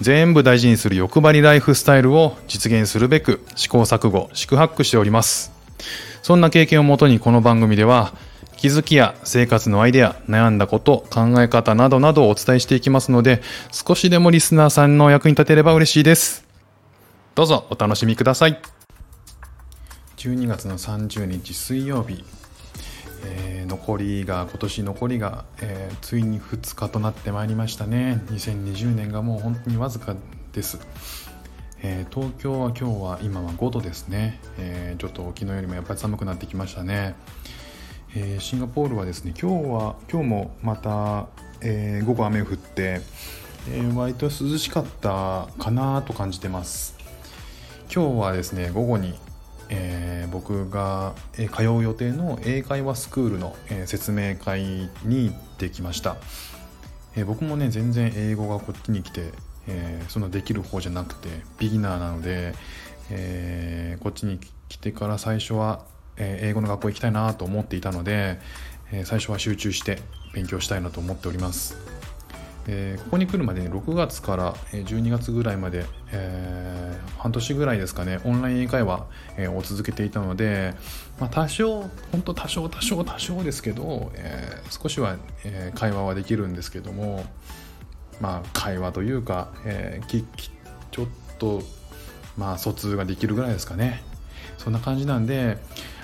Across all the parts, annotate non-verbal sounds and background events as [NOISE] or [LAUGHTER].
全部大事にする欲張りライフスタイルを実現するべく試行錯誤四苦八苦しております。そんな経験をもとにこの番組では気づきや生活のアイデア悩んだこと考え方などなどをお伝えしていきますので少しでもリスナーさんの役に立てれば嬉しいです。どうぞお楽しみください。12月の30日水曜日。えー、残りが今年残りが、えー、ついに2日となってまいりましたね。2020年がもう本当にわずかです、えー、東京は今日は今は5度ですね、えちょっと昨日よりもやっぱり寒くなってきましたね、えシンガポールはですね今日は今日もまた、え午後雨降って、え割と涼しかったかなと感じてます。今日はですね午後にえー、僕が通う予定の英会話スクールの、え、説明会に行ってきました、え、僕もね全然英語がこっちに来て、えそんなできる方じゃなくてビギナーなので、えこっちに来てから最初は、え英語の学校行きたいなと思っていたので、え最初は集中して勉強したいなと思っております。えー、ここに来るまでに6月から12月ぐらいまで、えー、半年ぐらいですかねオンライン英会話、を続けていたので、まあ、多少本当多少多少多少ですけど、えー、少しは、え、会話はできるんですけどもまあ会話というか、えー、ききちょっとまあ疎通ができるぐらいですかね。そんな感じなんで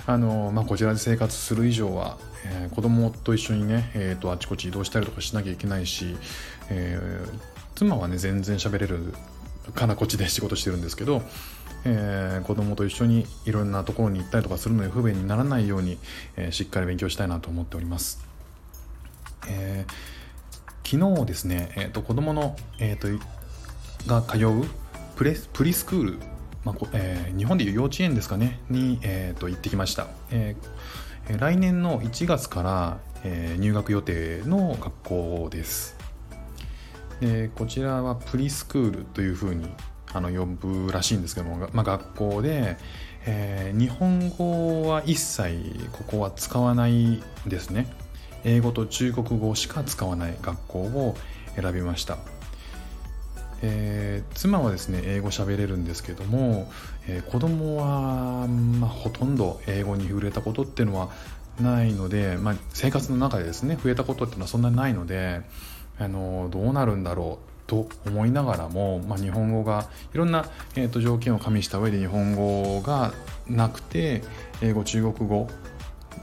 あの、まあ、こちらで生活する以上はえー、子供と一緒にね、えーと、あちこち移動したりとかしなきゃいけないし、えー、妻はね全然喋れるからこっちで仕事してるんですけど、えー、子供と一緒にいろんなところに行ったりとかするのに不便にならないように、えー、しっかり勉強したいなと思っております。えー、昨日ですね、えーと、子供の、えーと、が通うプレプリスクール、まあえー、日本でいう幼稚園ですかねに、えーと、と行ってきました。えー来年の1月から、え、入学予定の学校です。でこちらはプリスクールというふうにあの呼ぶらしいんですけども、まあ、学校で、えー、日本語は一切ここは使わないですね。英語と中国語しか使わない学校を選びました。えー、妻はですね英語喋れるんですけども、えー、子供は、まあ、ほとんど英語に触れたことっていうのはないので、まあ、生活の中でですね増えたことっていうのはそんなにないのであのどうなるんだろうと思いながらも、まあ、日本語がいろんな、えーと、条件を加味した上で日本語がなくて英語中国語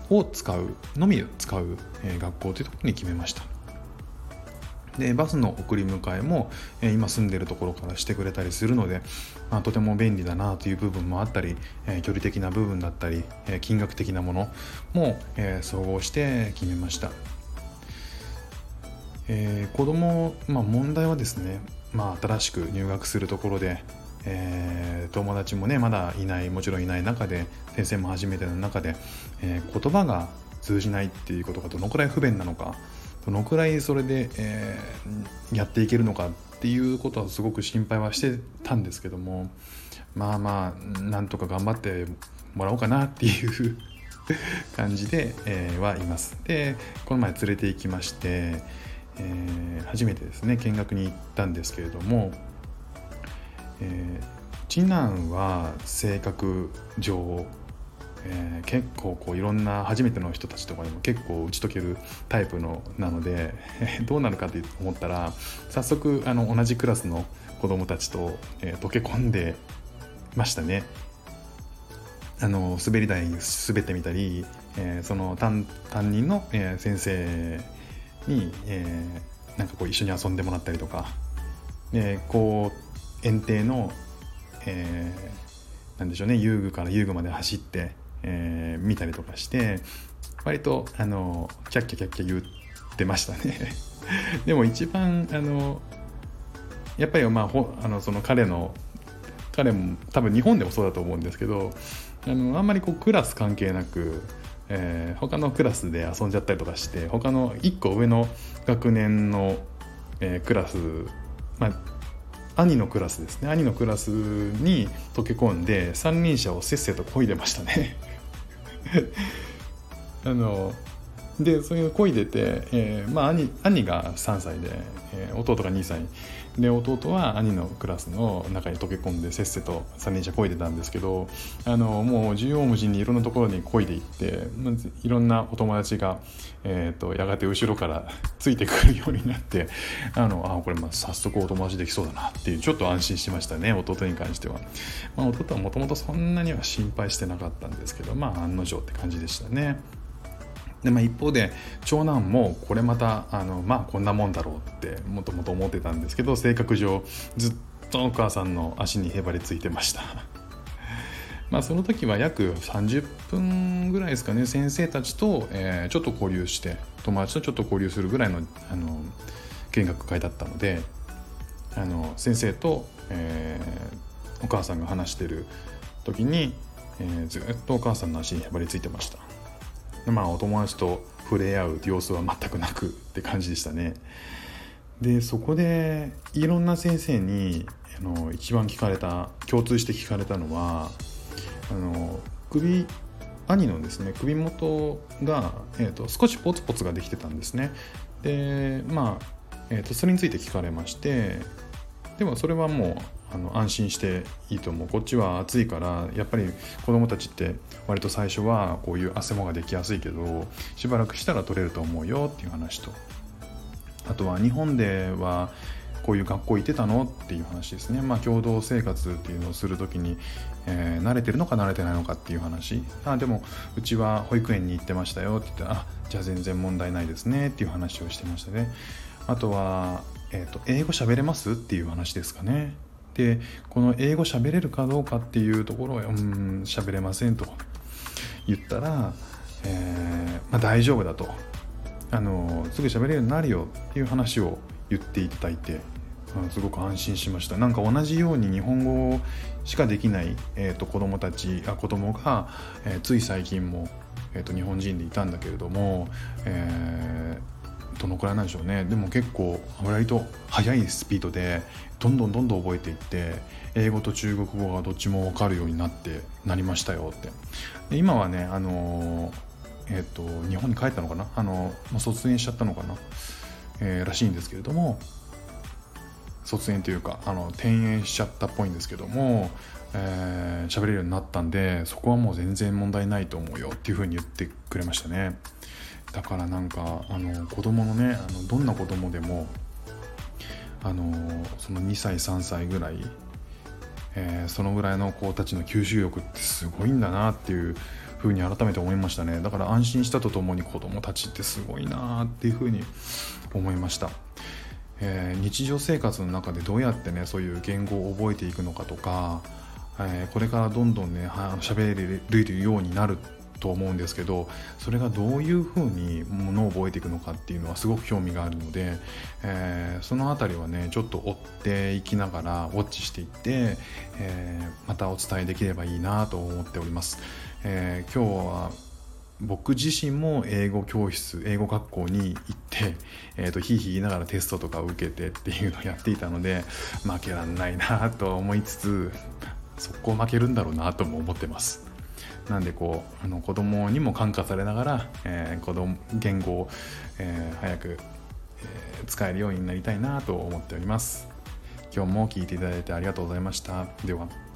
を使うのみ使う、えー、学校というところに決めました。でバスの送り迎えも、え、今住んでるところからしてくれたりするので、まあ、とても便利だなという部分もあったり、え、距離的な部分だったり、え、金額的なものも、え総合して決めました、え子供、まあ、問題はですね、まあ、新しく入学するところでえー、友達もねまだいないもちろんいない中で先生も初めての中で、えー、言葉が通じないっていうことがどのくらい不便なのかどのくらいそれで、えー、やっていけるのかっていうことはすごく心配はしてたんですけどもまあまあなんとか頑張ってもらおうかなっていう [LAUGHS] 感じで、えー、はいます。でこの前連れて行きまして、えー、初めてですね見学に行ったんですけれども、えー、次男は性格上えー、結構こういろんな初めての人たちとかにも結構打ち解けるタイプのなのでどうなるかって思ったら早速あの同じクラスの子供たちと、えー、溶け込んでましたね。あの滑り台に滑ってみたり、えー、その担任の、えー、先生に、えー、なんかこう一緒に遊んでもらったりとか、えー、こう園庭の、えー、なんでしょうね遊具から遊具まで走ってえー、見たりとかして割とあのキャッキャキャッキャ言ってましたね。[LAUGHS] でも一番あのやっぱりまあほあのその彼の彼も多分日本でもそうだと思うんですけどあのあんまりこうクラス関係なく、えー、他のクラスで遊んじゃったりとかして他の1個上の学年の、えー、クラス、まあ、兄のクラスですね。兄のクラスに溶け込んで三輪車をせっせと漕いでましたね。[LAUGHS] あのでそういう漕いでて、えーまあ兄、兄が3歳で、えー、弟が2歳。で弟は兄のクラスの中に溶け込んでせっせと三輪車漕いでたんですけどあのもう縦横無尽にいろんなところに漕いでいってまずいろんなお友達が、えーと、やがて後ろからついてくるようになってあのあこれまあ早速お友達できそうだなっていうちょっと安心しましたね弟に関しては、まあ、弟はもともとそんなには心配してなかったんですけどまあ案の定って感じでしたね。でまあ、一方で長男もこれまたあのまあこんなもんだろうってもともと思ってたんですけど性格上ずっとお母さんの足にへばりついてました。[LAUGHS] まあその時は約30分ぐらいですかね先生たちと、えー、ちょっと交流して友達とちょっと交流するぐらいのあの見学会だったのであの先生と、えー、お母さんが話してる時に、えー、ずっとお母さんの足にへばりついてました。まあお友達と触れ合う様子は全くなくって感じでしたね。でそこでいろんな先生にあの一番聞かれた共通して聞かれたのはあの首兄のですね首元が、えーと、少しポツポツができてたんですね。でまあ、えーとそれについて聞かれましてでもそれはもうあの安心していいと思う。こっちは暑いからやっぱり子どもたちって割と最初はこういう汗もができやすいけどしばらくしたら取れると思うよっていう話と。あとは日本ではこういう学校行ってたのっていう話ですね。まあ共同生活っていうのをする時に、えー、慣れてるのか慣れてないのかっていう話。あでもうちは保育園に行ってましたよって言ってあじゃあ全然問題ないですねっていう話をしてましたね。あとは、えーと、と英語喋れますっていう話ですかね。でこの英語喋れるかどうかっていうところをうん喋れませんと言ったら、えー、まあ、大丈夫だと。あのすぐ喋れるようになるよっていう話を言っていただいてすごく安心しました。なんか同じように日本語しかできない、えーと、子供たちあ子供が、えー、つい最近も、えーと、日本人でいたんだけれども、えどのくらいなんでしょうね。でも結構割と速いスピードでどんどんどんどん覚えていって英語と中国語がどっちも分かるようになってなりましたよって。で今はねあのえっ、ー、と日本に帰ったのかな？あの、ま、卒園しちゃったのかな、えー、らしいんですけれども卒園というかあの転園しちゃったっぽいんですけどもえー、喋れるようになったんでそこはもう全然問題ないと思うよっていうふうに言ってくれましたね。だからなんかあの子供のねあのどんな子供でもあのその2歳3歳ぐらい、えー、そのぐらいの子たちの吸収力ってすごいんだなっていうふうに改めて思いましたねだから安心したとともに子供たちってすごいなっていうふうに思いました。えー、日常生活の中でどうやってねそういう言語を覚えていくのかとか、えー、これからどんどんね喋れるようになると思うんですけどそれがどういうふうにものを覚えていくのかっていうのはすごく興味があるので、えー、その辺りはねちょっと追っていきながらウォッチしていって、えー、またお伝えできればいいなと思っております。えー、今日は僕自身も英語教室英語学校に行って、えーと、ひいひい言いながらテストとかを受けてっていうのをやっていたので負けらんないなと思いつつ速攻負けるんだろうなとも思ってます。なんでこうあの子供にも感化されながら、えー、子供言語を、えー、早く、えー、使えるようになりたいなと思っております。今日も聞いていただいてありがとうございました。では。